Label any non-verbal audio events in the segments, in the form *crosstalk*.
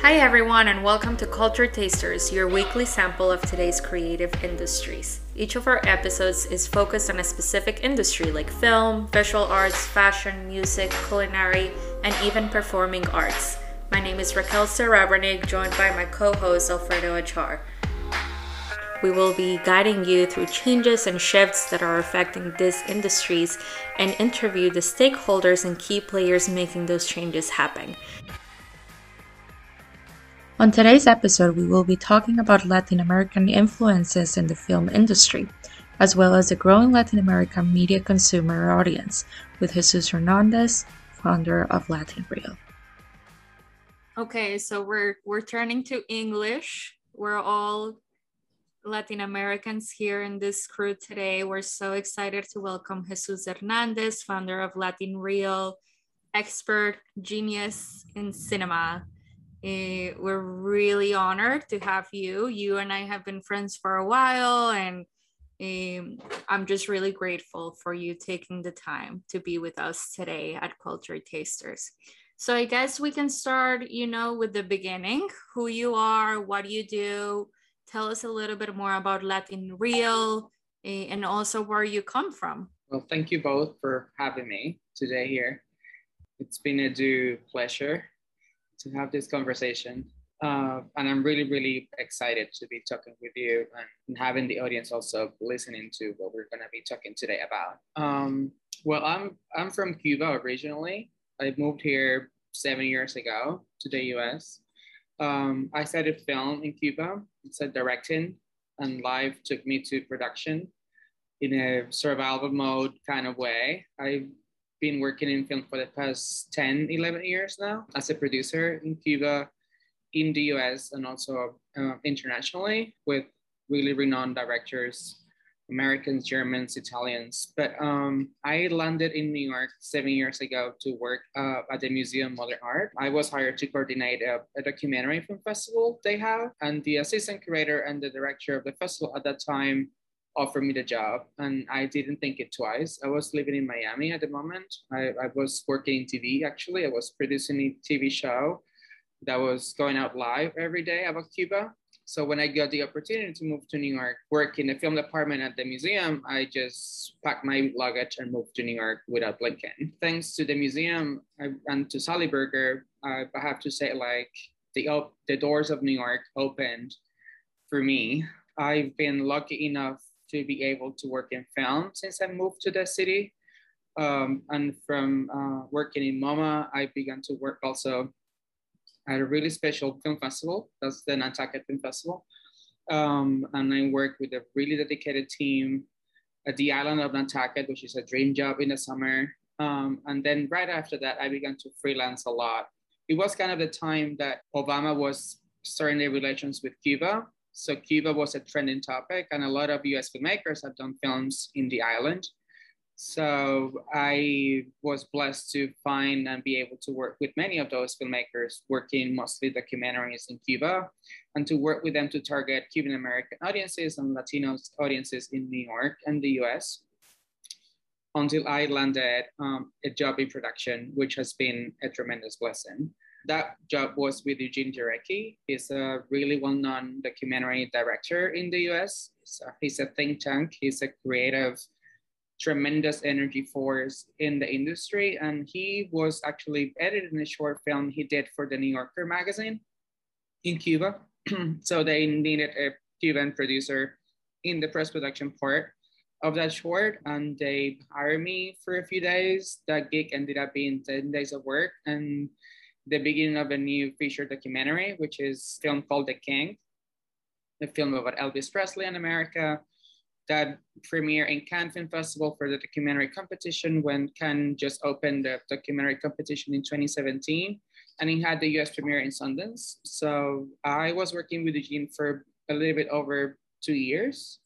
Hi, everyone, and welcome to Culture Tasters, your weekly sample of today's creative industries. Each of our episodes is focused on a specific industry like film, visual arts, fashion, music, culinary, and even performing arts. My name is Raquel Serebrennik, joined by my co host Alfredo Achar. We will be guiding you through changes and shifts that are affecting these industries and interview the stakeholders and key players making those changes happen. On today's episode, we will be talking about Latin American influences in the film industry, as well as the growing Latin American media consumer audience, with Jesus Hernandez, founder of Latin Reel. Okay, so we're we're turning to English. We're all Latin Americans here in this crew today. We're so excited to welcome Jesus Hernandez, founder of Latin Real, expert genius in cinema. Uh, we're really honored to have you. You and I have been friends for a while, and um, I'm just really grateful for you taking the time to be with us today at Culture Tasters. So I guess we can start, you know, with the beginning. Who you are, what you do? Tell us a little bit more about Latin Real uh, and also where you come from. Well, thank you both for having me today here. It's been a due pleasure to have this conversation. Uh, and I'm really, really excited to be talking with you and having the audience also listening to what we're going to be talking today about. Um, well, I'm I'm from Cuba originally. I moved here seven years ago to the U.S. Um, I studied film in Cuba. It's a directing, and life took me to production in a survival mode kind of way. I been working in film for the past 10, 11 years now as a producer in Cuba, in the US, and also uh, internationally with really renowned directors, Americans, Germans, Italians. But um, I landed in New York seven years ago to work uh, at the Museum of Modern Art. I was hired to coordinate a, a documentary film festival they have, and the assistant curator and the director of the festival at that time offered me the job and I didn't think it twice. I was living in Miami at the moment. I, I was working in TV actually. I was producing a TV show that was going out live every day about Cuba. So when I got the opportunity to move to New York, work in the film department at the museum, I just packed my luggage and moved to New York without blinking. Thanks to the museum and to Sally Berger, I have to say like the, op- the doors of New York opened for me. I've been lucky enough to be able to work in film since I moved to the city. Um, and from uh, working in MoMA, I began to work also at a really special film festival. That's the Nantucket Film Festival. Um, and I work with a really dedicated team at the island of Nantucket, which is a dream job in the summer. Um, and then right after that, I began to freelance a lot. It was kind of the time that Obama was starting the relations with Cuba. So Cuba was a trending topic, and a lot of US filmmakers have done films in the island. So I was blessed to find and be able to work with many of those filmmakers, working mostly documentaries in Cuba, and to work with them to target Cuban American audiences and Latino audiences in New York and the US until I landed um, a job in production, which has been a tremendous blessing that job was with Eugene Jarecki. He's a really well-known documentary director in the US. So he's a think tank. He's a creative, tremendous energy force in the industry. And he was actually editing a short film he did for the New Yorker magazine in Cuba. *clears throat* so they needed a Cuban producer in the press production part of that short and they hired me for a few days. That gig ended up being 10 days of work and the beginning of a new feature documentary, which is film called The King, a film about Elvis Presley in America that premiered in Cannes Film Festival for the documentary competition when Cannes just opened the documentary competition in 2017. And it had the US premiere in Sundance. So I was working with Eugene for a little bit over two years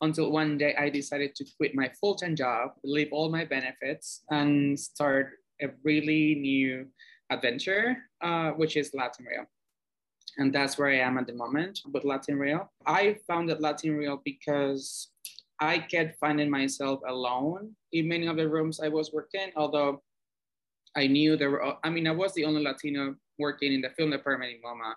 until one day I decided to quit my full-time job, leave all my benefits, and start a really new adventure, uh, which is Latin Reel. And that's where I am at the moment with Latin Reel. I founded Latin Reel because I kept finding myself alone in many of the rooms I was working, although I knew there were, I mean, I was the only Latino working in the film department in MoMA,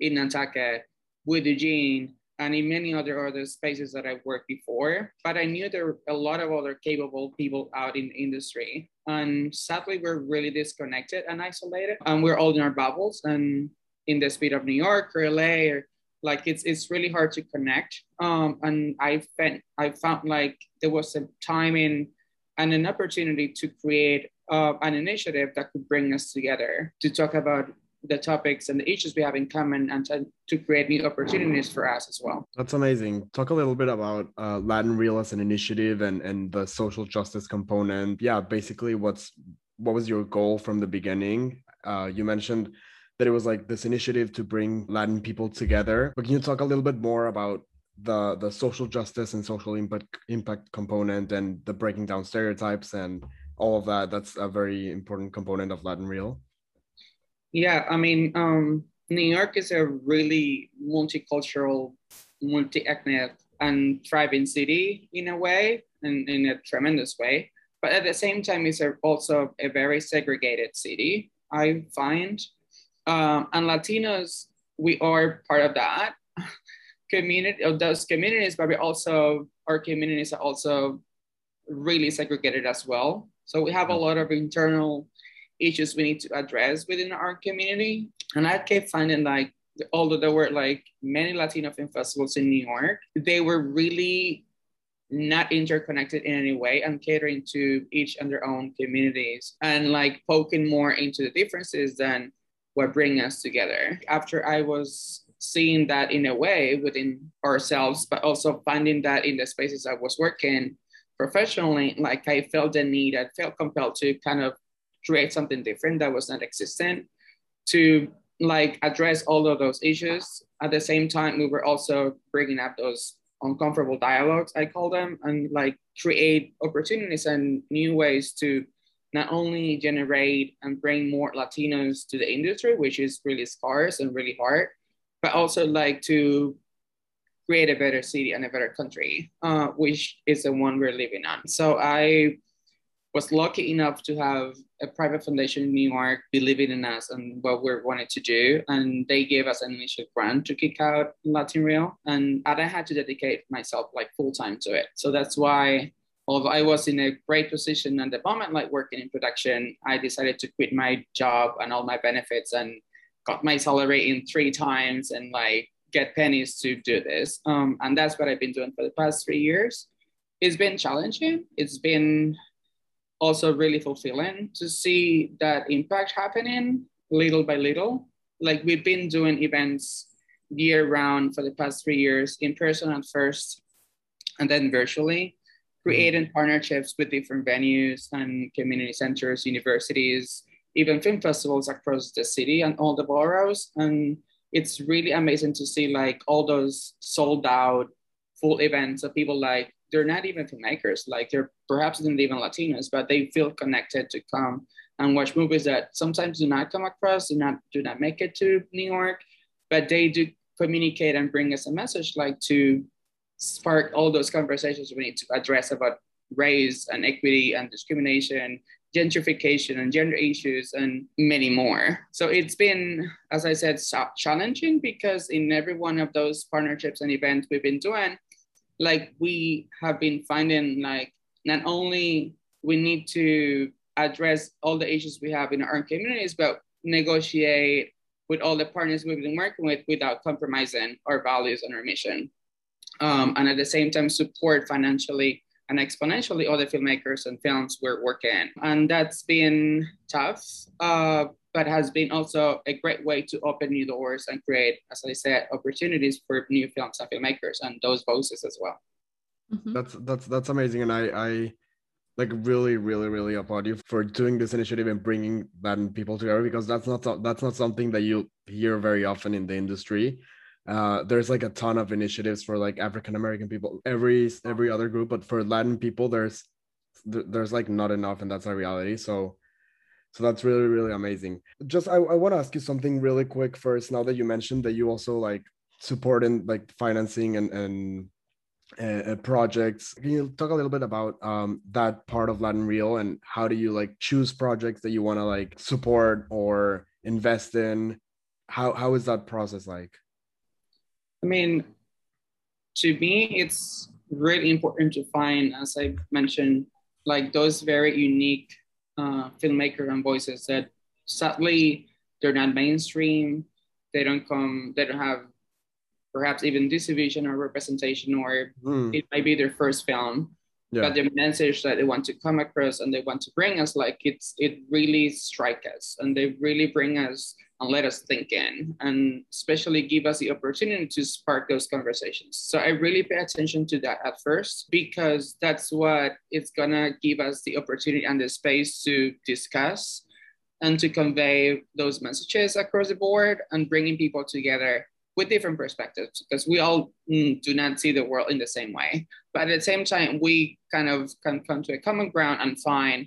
in Nantucket, with Eugene, and in many other other spaces that I've worked before. But I knew there were a lot of other capable people out in the industry. And sadly, we're really disconnected and isolated. And we're all in our bubbles and in the speed of New York or LA or like it's it's really hard to connect. Um, and I found I found like there was a timing and an opportunity to create uh, an initiative that could bring us together to talk about the topics and the issues we have in common and to, to create new opportunities for us as well. That's amazing. Talk a little bit about uh, Latin Real as an initiative and, and the social justice component. Yeah, basically what's what was your goal from the beginning? Uh, you mentioned that it was like this initiative to bring Latin people together. But can you talk a little bit more about the the social justice and social impact impact component and the breaking down stereotypes and all of that? That's a very important component of Latin Real. Yeah, I mean, um, New York is a really multicultural, multi-ethnic, and thriving city in a way, and in a tremendous way. But at the same time, it's a, also a very segregated city. I find, um, and Latinos, we are part of that *laughs* community of those communities, but we also our communities are also really segregated as well. So we have a lot of internal issues we need to address within our community. And I kept finding like, although there were like many Latino film festivals in New York, they were really not interconnected in any way and catering to each and their own communities and like poking more into the differences than what bring us together. After I was seeing that in a way within ourselves, but also finding that in the spaces I was working professionally, like I felt the need, I felt compelled to kind of create something different that was not existent to like address all of those issues. At the same time, we were also bringing up those uncomfortable dialogues, I call them, and like create opportunities and new ways to not only generate and bring more Latinos to the industry, which is really scarce and really hard, but also like to create a better city and a better country, uh, which is the one we're living on. So I was lucky enough to have a private foundation in New York believing in us and what we wanted to do. And they gave us an initial grant to kick out Latin Real. And I had to dedicate myself like full time to it. So that's why, although I was in a great position at the moment, like working in production, I decided to quit my job and all my benefits and got my salary in three times and like get pennies to do this. Um, and that's what I've been doing for the past three years. It's been challenging. It's been also really fulfilling to see that impact happening little by little. Like we've been doing events year round for the past three years, in person at first, and then virtually, creating partnerships with different venues and community centers, universities, even film festivals across the city and all the boroughs. And it's really amazing to see like all those sold out full events of people like they're not even filmmakers. Like they're perhaps not even Latinos, but they feel connected to come and watch movies that sometimes do not come across, do not do not make it to New York, but they do communicate and bring us a message like to spark all those conversations we need to address about race and equity and discrimination, gentrification and gender issues and many more. So it's been, as I said, challenging because in every one of those partnerships and events we've been doing, like we have been finding like not only we need to address all the issues we have in our communities, but negotiate with all the partners we've been working with without compromising our values and our mission. Um, and at the same time, support financially and exponentially other filmmakers and films we're working. And that's been tough. Uh, but has been also a great way to open new doors and create, as I said, opportunities for new films and filmmakers and those voices as well. Mm-hmm. That's that's that's amazing, and I I like really really really applaud you for doing this initiative and bringing Latin people together because that's not that's not something that you hear very often in the industry. Uh, there's like a ton of initiatives for like African American people, every every other group, but for Latin people, there's there's like not enough, and that's a reality. So so that's really, really amazing. Just I, I want to ask you something really quick first. Now that you mentioned that you also like support in like financing and and uh, projects. Can you talk a little bit about um, that part of Latin Real and how do you like choose projects that you want to like support or invest in how how is that process like i mean to me it's really important to find as i mentioned like those very unique uh, filmmaker and voices that sadly they're not mainstream they don't come they don't have perhaps even distribution or representation or mm. it might be their first film yeah. but the message that they want to come across and they want to bring us like it's it really strike us and they really bring us and let us think in and especially give us the opportunity to spark those conversations so i really pay attention to that at first because that's what it's gonna give us the opportunity and the space to discuss and to convey those messages across the board and bringing people together with different perspectives because we all mm, do not see the world in the same way. But at the same time, we kind of can come to a common ground and find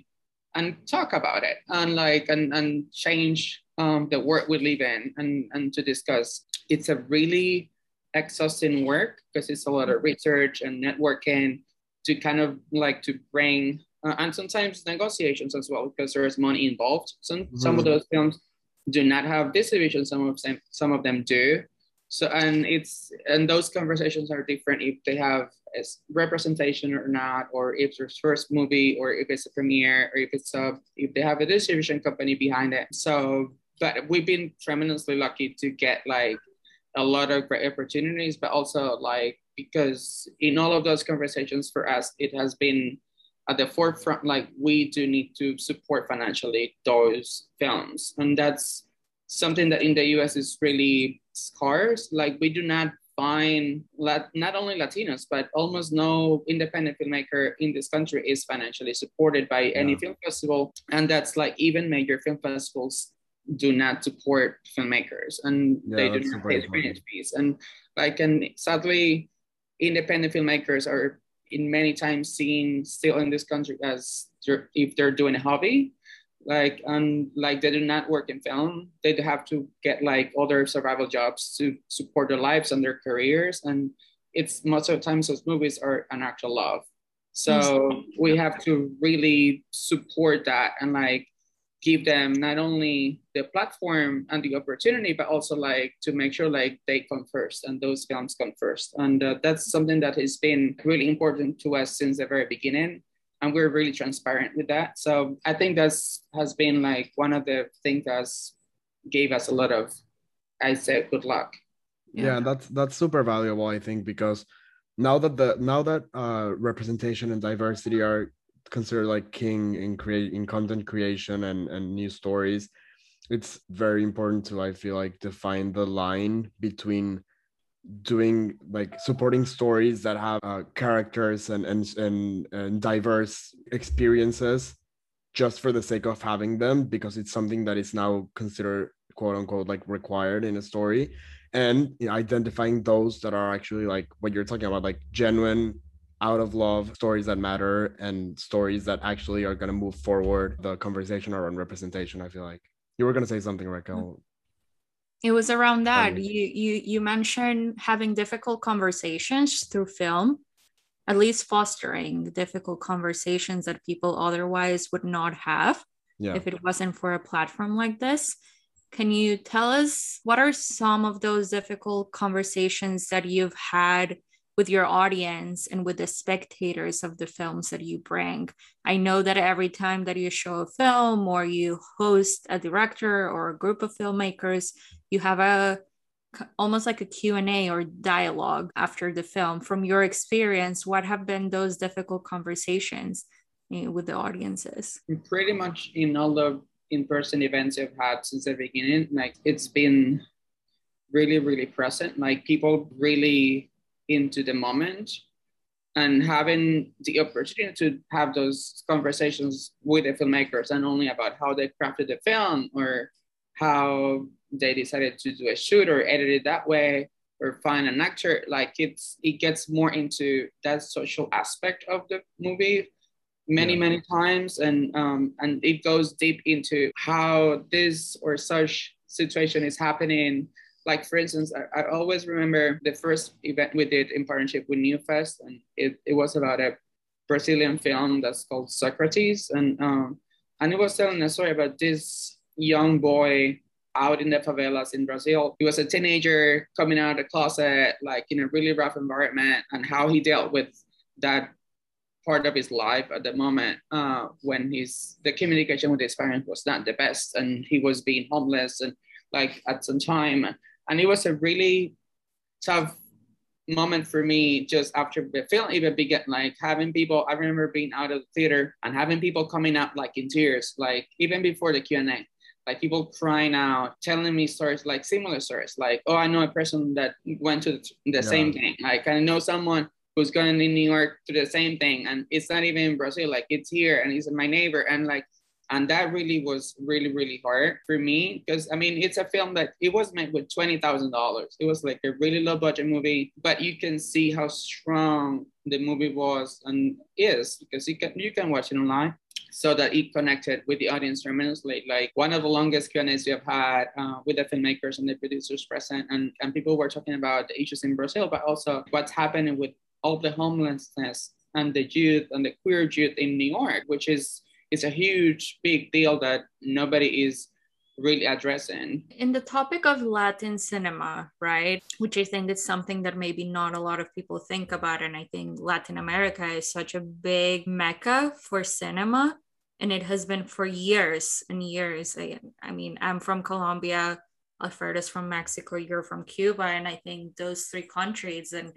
and talk about it and like and, and change um, the world we live in and, and to discuss. It's a really exhausting work because it's a lot of research and networking to kind of like to bring uh, and sometimes negotiations as well because there's money involved. Some mm-hmm. some of those films do not have distribution. Some of them some of them do. So and it's and those conversations are different if they have representation or not, or if it's their first movie, or if it's a premiere, or if it's a if they have a distribution company behind it. So, but we've been tremendously lucky to get like a lot of great opportunities, but also like because in all of those conversations for us, it has been at the forefront. Like we do need to support financially those films, and that's something that in the US is really scarce. Like we do not find lat- not only Latinos, but almost no independent filmmaker in this country is financially supported by yeah. any film festival. And that's like even major film festivals do not support filmmakers and yeah, they do not pay the grant fees. And like, and sadly, independent filmmakers are in many times seen still in this country as if they're doing a hobby like and like they do not work in film. They have to get like other survival jobs to support their lives and their careers. And it's most of the times those movies are an actual love. So we have to really support that and like give them not only the platform and the opportunity but also like to make sure like they come first and those films come first. And uh, that's something that has been really important to us since the very beginning and we're really transparent with that. So I think that's has been like one of the things that gave us a lot of, I said, good luck. Yeah. yeah, that's that's super valuable, I think, because now that the now that uh, representation and diversity are considered like king in create in content creation and and new stories, it's very important to I feel like define the line between doing like supporting stories that have uh, characters and, and and and diverse experiences just for the sake of having them because it's something that is now considered quote unquote like required in a story. And you know, identifying those that are actually like what you're talking about like genuine out of love stories that matter and stories that actually are going to move forward the conversation around representation i feel like. You were going to say something raquel it was around that. You you you mentioned having difficult conversations through film at least fostering difficult conversations that people otherwise would not have yeah. if it wasn't for a platform like this. Can you tell us what are some of those difficult conversations that you've had with your audience and with the spectators of the films that you bring. I know that every time that you show a film or you host a director or a group of filmmakers, you have a almost like a Q&A or dialogue after the film. From your experience, what have been those difficult conversations eh, with the audiences? Pretty much in all the in-person events I've had since the beginning, like it's been really, really present. Like people really into the moment and having the opportunity to have those conversations with the filmmakers and only about how they crafted the film or how they decided to do a shoot or edit it that way or find an actor like it's it gets more into that social aspect of the movie many yeah. many times and um, and it goes deep into how this or such situation is happening like for instance, I, I, always remember the first event we did in partnership with NewFest, and it, it was about a Brazilian film that's called Socrates, and um, and it was telling a story about this young boy out in the favelas in Brazil. He was a teenager coming out of the closet, like in a really rough environment, and how he dealt with that part of his life at the moment uh, when his the communication with his parents was not the best, and he was being homeless and like at some time, and it was a really tough moment for me just after the film even began like having people i remember being out of the theater and having people coming up like in tears like even before the q&a like people crying out telling me stories like similar stories like oh i know a person that went to the, yeah. same thing like i know someone who's going in new york to the same thing and it's not even in brazil like it's here and he's my neighbor and like and that really was really really hard for me because i mean it's a film that it was made with $20000 it was like a really low budget movie but you can see how strong the movie was and is because you can you can watch it online so that it connected with the audience tremendously. Like one of the longest Q&As we have had uh, with the filmmakers and the producers present, and, and people were talking about the issues in Brazil, but also what's happening with all the homelessness and the youth and the queer youth in New York, which is it's a huge big deal that nobody is really addressing. In the topic of Latin cinema, right, which I think is something that maybe not a lot of people think about. And I think Latin America is such a big mecca for cinema. And it has been for years and years. I, I mean, I'm from Colombia, Alfredo's from Mexico, you're from Cuba. And I think those three countries and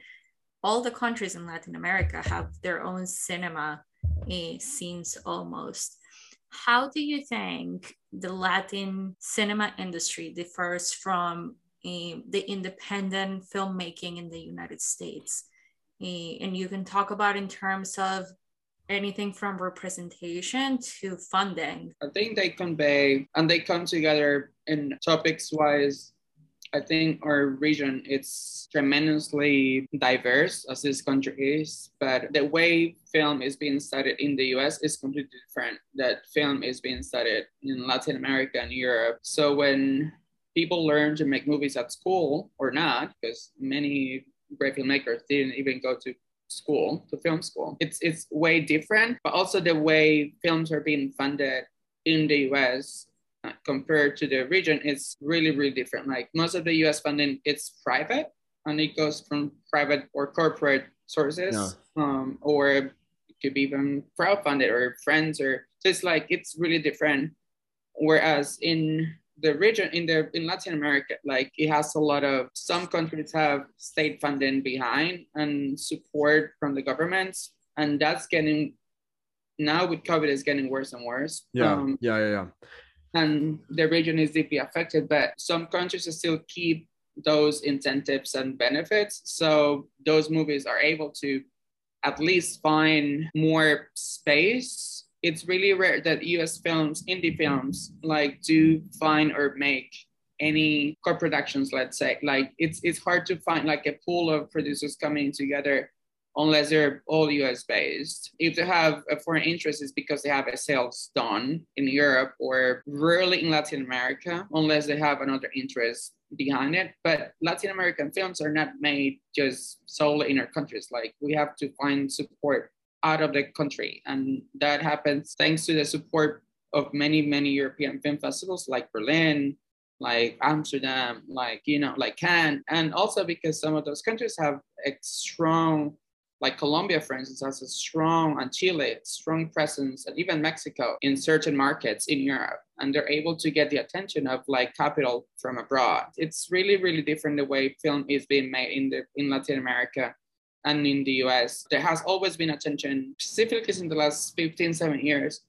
all the countries in Latin America have their own cinema uh, scenes almost. How do you think the Latin cinema industry differs from uh, the independent filmmaking in the United States? Uh, and you can talk about in terms of anything from representation to funding. I think they convey and they come together in topics wise I think our region it's tremendously diverse as this country is, but the way film is being studied in the US is completely different. That film is being studied in Latin America and Europe. So when people learn to make movies at school or not, because many great filmmakers didn't even go to school, to film school. It's it's way different, but also the way films are being funded in the US compared to the region, it's really, really different. Like most of the US funding, it's private and it goes from private or corporate sources, yeah. um, or it could be even crowdfunded or friends or just like it's really different. Whereas in the region in the in Latin America, like it has a lot of some countries have state funding behind and support from the governments, and that's getting now with COVID is getting worse and worse. Yeah, um, yeah, yeah, yeah and the region is deeply affected, but some countries still keep those incentives and benefits. So those movies are able to at least find more space. It's really rare that US films, indie films, like do find or make any co-productions, let's say. Like it's it's hard to find like a pool of producers coming together unless they're all US based. If they have a foreign interest, it's because they have a sales done in Europe or rarely in Latin America, unless they have another interest behind it. But Latin American films are not made just solely in our countries. Like we have to find support out of the country. And that happens thanks to the support of many, many European film festivals like Berlin, like Amsterdam, like, you know, like Cannes. And also because some of those countries have a strong like Colombia, for instance, has a strong, and Chile, strong presence, and even Mexico in certain markets in Europe. And they're able to get the attention of like capital from abroad. It's really, really different the way film is being made in the in Latin America and in the US. There has always been attention, specifically in the last 15, 7 years,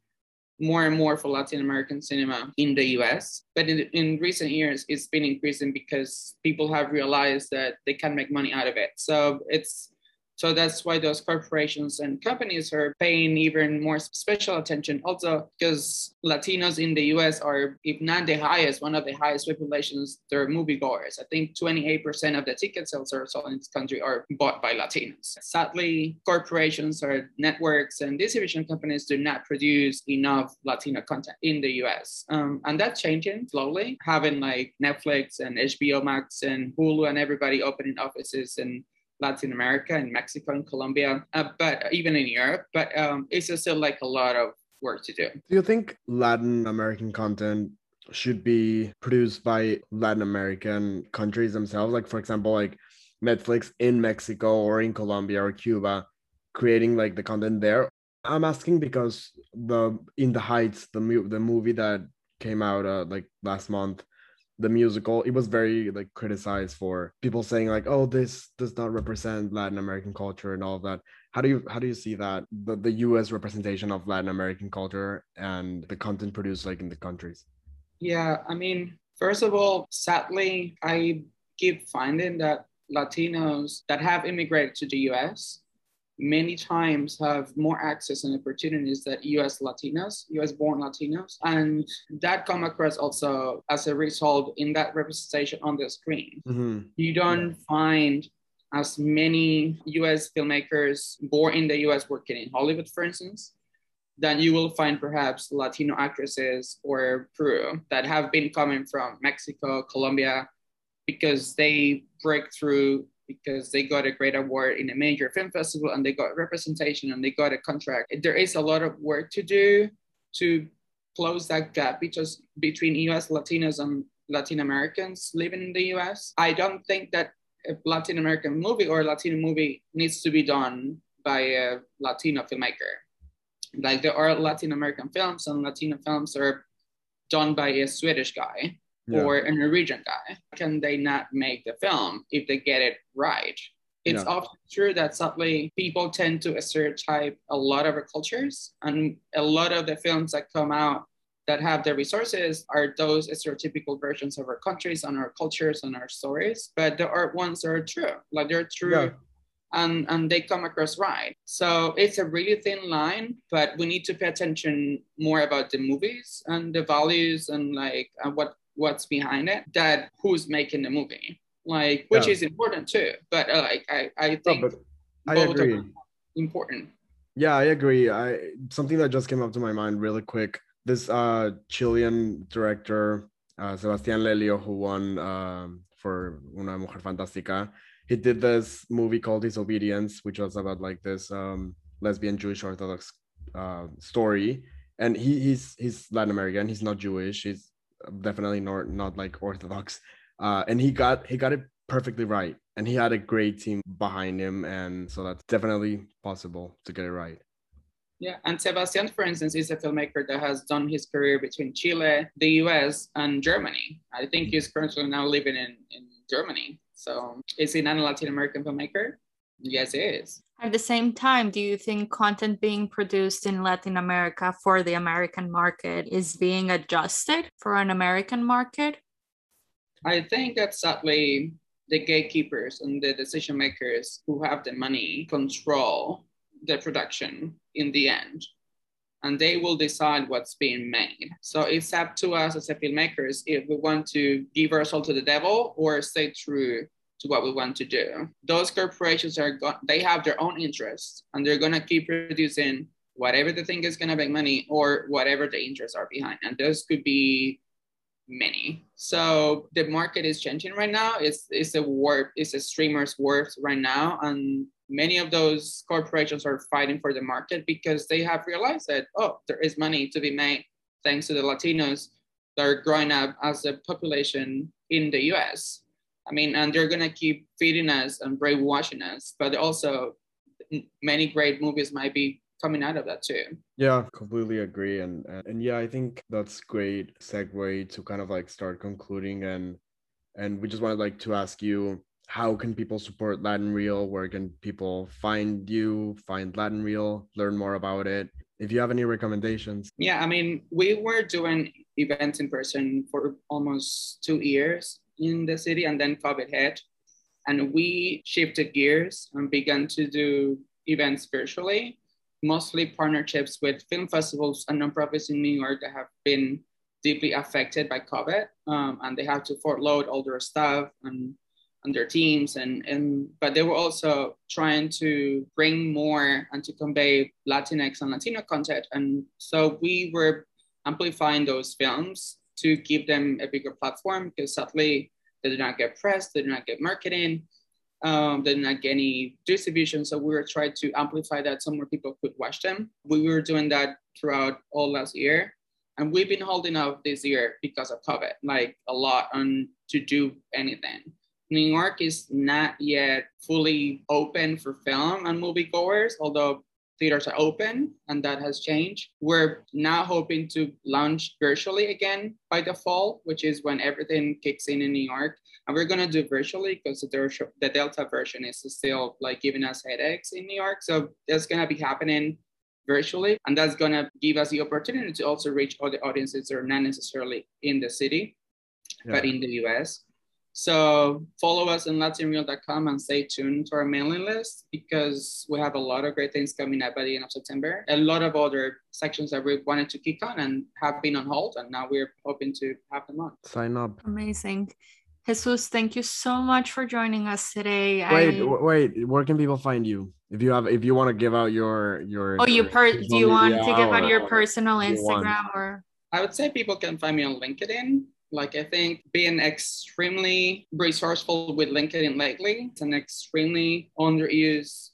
more and more for Latin American cinema in the US. But in, in recent years, it's been increasing because people have realized that they can make money out of it. So it's so that's why those corporations and companies are paying even more special attention. Also, because Latinos in the US are, if not the highest, one of the highest populations, they're moviegoers. I think 28% of the ticket sales are sold in this country are bought by Latinos. Sadly, corporations or networks and distribution companies do not produce enough Latino content in the US. Um, and that's changing slowly, having like Netflix and HBO Max and Hulu and everybody opening offices and Latin America and Mexico and Colombia, uh, but even in Europe. But um, it's still like a lot of work to do. Do you think Latin American content should be produced by Latin American countries themselves. Like for example, like Netflix in Mexico or in Colombia or Cuba, creating like the content there. I'm asking because the In the Heights, the mu- the movie that came out uh, like last month, the musical, it was very like criticized for people saying like, oh, this does not represent Latin American culture and all of that. How do you how do you see that the, the U.S. representation of Latin American culture and the content produced like in the countries? Yeah, I mean, first of all, sadly, I keep finding that Latinos that have immigrated to the US many times have more access and opportunities that US Latinos, US born Latinos. And that come across also as a result in that representation on the screen. Mm-hmm. You don't yeah. find as many US filmmakers born in the US working in Hollywood, for instance, than you will find perhaps Latino actresses or Peru that have been coming from Mexico, Colombia, because they break through because they got a great award in a major film festival and they got representation and they got a contract. There is a lot of work to do to close that gap because between US Latinos and Latin Americans living in the US. I don't think that a Latin American movie or a Latino movie needs to be done by a Latino filmmaker. Like there are Latin American films and Latino films are done by a Swedish guy yeah. or a Norwegian guy. Can they not make the film if they get it right? It's yeah. often true that sadly people tend to stereotype a lot of our cultures, and a lot of the films that come out that have the resources are those stereotypical versions of our countries and our cultures and our stories. But there are ones that are true, like they're true. Yeah. And, and they come across right. So it's a really thin line, but we need to pay attention more about the movies and the values and like and what what's behind it that who's making the movie. Like which yeah. is important too but uh, like i i think no, i agree. important. Yeah i agree. I something that just came up to my mind really quick this uh chilean director uh, sebastian lelio who won um, for una mujer fantástica he did this movie called disobedience which was about like this um lesbian jewish orthodox uh, story. And he, he's he's latin american. He's not jewish. He's definitely not not like orthodox. Uh, and he got he got it perfectly right, and he had a great team behind him, and so that's definitely possible to get it right. Yeah, and Sebastian, for instance, is a filmmaker that has done his career between Chile, the US, and Germany. I think he's currently now living in, in Germany. So is he not a Latin American filmmaker? Yes, it is. At the same time, do you think content being produced in Latin America for the American market is being adjusted for an American market? I think that sadly, the gatekeepers and the decision makers who have the money control the production in the end. And they will decide what's being made. So it's up to us as filmmakers if we want to give our soul to the devil or stay true to what we want to do. Those corporations are go- they have their own interests and they're gonna keep producing whatever they think is gonna make money or whatever the interests are behind. And those could be many. So the market is changing right now. It's it's a warp, it's a streamer's warp right now. And many of those corporations are fighting for the market because they have realized that oh, there is money to be made thanks to the Latinos that are growing up as a population in the US I mean, and they're gonna keep feeding us and brainwashing us, but also many great movies might be coming out of that too. Yeah, completely agree. And, and and yeah, I think that's great segue to kind of like start concluding and and we just wanted like to ask you how can people support Latin Reel? Where can people find you, find Latin Reel, learn more about it? If you have any recommendations. Yeah, I mean, we were doing events in person for almost two years in the city and then COVID hit. And we shifted gears and began to do events virtually, mostly partnerships with film festivals and nonprofits in New York that have been deeply affected by COVID. Um, and they have to load all their staff and, and their teams. And, and but they were also trying to bring more and to convey Latinx and Latino content. And so we were amplifying those films to give them a bigger platform because sadly they did not get press, they did not get marketing, um, they did not get any distribution. So we were trying to amplify that so more people could watch them. We were doing that throughout all last year. And we've been holding out this year because of COVID, like a lot on to do anything. New York is not yet fully open for film and moviegoers, although theaters are open and that has changed. We're now hoping to launch virtually again by the fall, which is when everything kicks in in New York. And we're going to do virtually because the, the Delta version is still like giving us headaches in New York. So that's going to be happening virtually. And that's going to give us the opportunity to also reach other audiences that are not necessarily in the city, yeah. but in the US. So follow us on latinreal.com and stay tuned to our mailing list because we have a lot of great things coming up by the end of September. A lot of other sections that we wanted to kick on and have been on hold, and now we're hoping to have them on. Sign up. Amazing. Jesus, thank you so much for joining us today. Wait, I... wait, where can people find you? If you have, if you want to give out your your. Oh, you per? Do you want to give out your personal Instagram or? I would say people can find me on LinkedIn. Like I think being extremely resourceful with LinkedIn lately, it's an extremely underused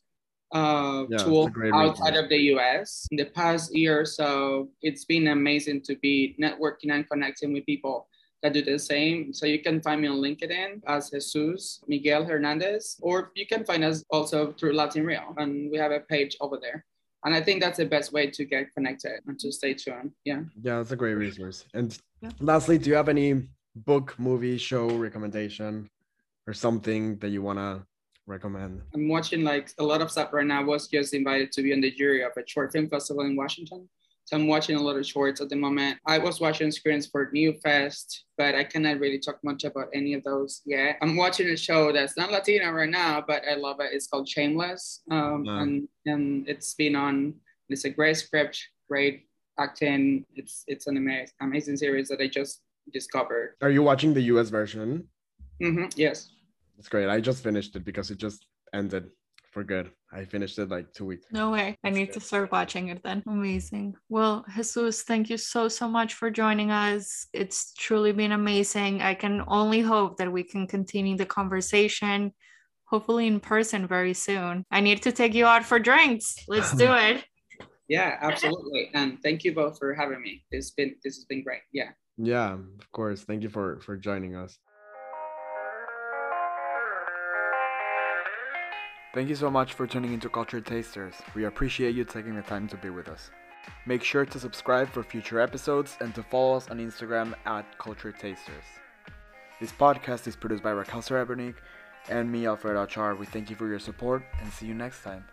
uh, yeah, tool outside of the US. In the past year or so, it's been amazing to be networking and connecting with people that do the same. So you can find me on LinkedIn as Jesus Miguel Hernandez, or you can find us also through Latin Real, and we have a page over there and I think that's the best way to get connected and to stay tuned. Yeah. Yeah, that's a great resource. And yeah. lastly, do you have any book, movie, show recommendation or something that you want to recommend? I'm watching like a lot of stuff right now. I was just invited to be on the jury of a short film festival in Washington. So I'm watching a lot of shorts at the moment. I was watching screens for New Fest, but I cannot really talk much about any of those yet. I'm watching a show that's not Latino right now, but I love it. It's called Shameless, um, and and it's been on. It's a great script, great acting. It's it's an amazing amazing series that I just discovered. Are you watching the U.S. version? Mm-hmm. Yes. It's great. I just finished it because it just ended for good. I finished it like two weeks. No way. I need to start watching it then. Amazing. Well, Jesus, thank you so, so much for joining us. It's truly been amazing. I can only hope that we can continue the conversation, hopefully in person very soon. I need to take you out for drinks. Let's do *laughs* it. yeah, absolutely. And thank you both for having me. This been this has been great. Yeah. Yeah, of course. Thank you for for joining us. Thank you so much for tuning into Culture Tasters. We appreciate you taking the time to be with us. Make sure to subscribe for future episodes and to follow us on Instagram at Culture Tasters. This podcast is produced by Raquel Serebrennik and me, Alfredo Achar. We thank you for your support and see you next time.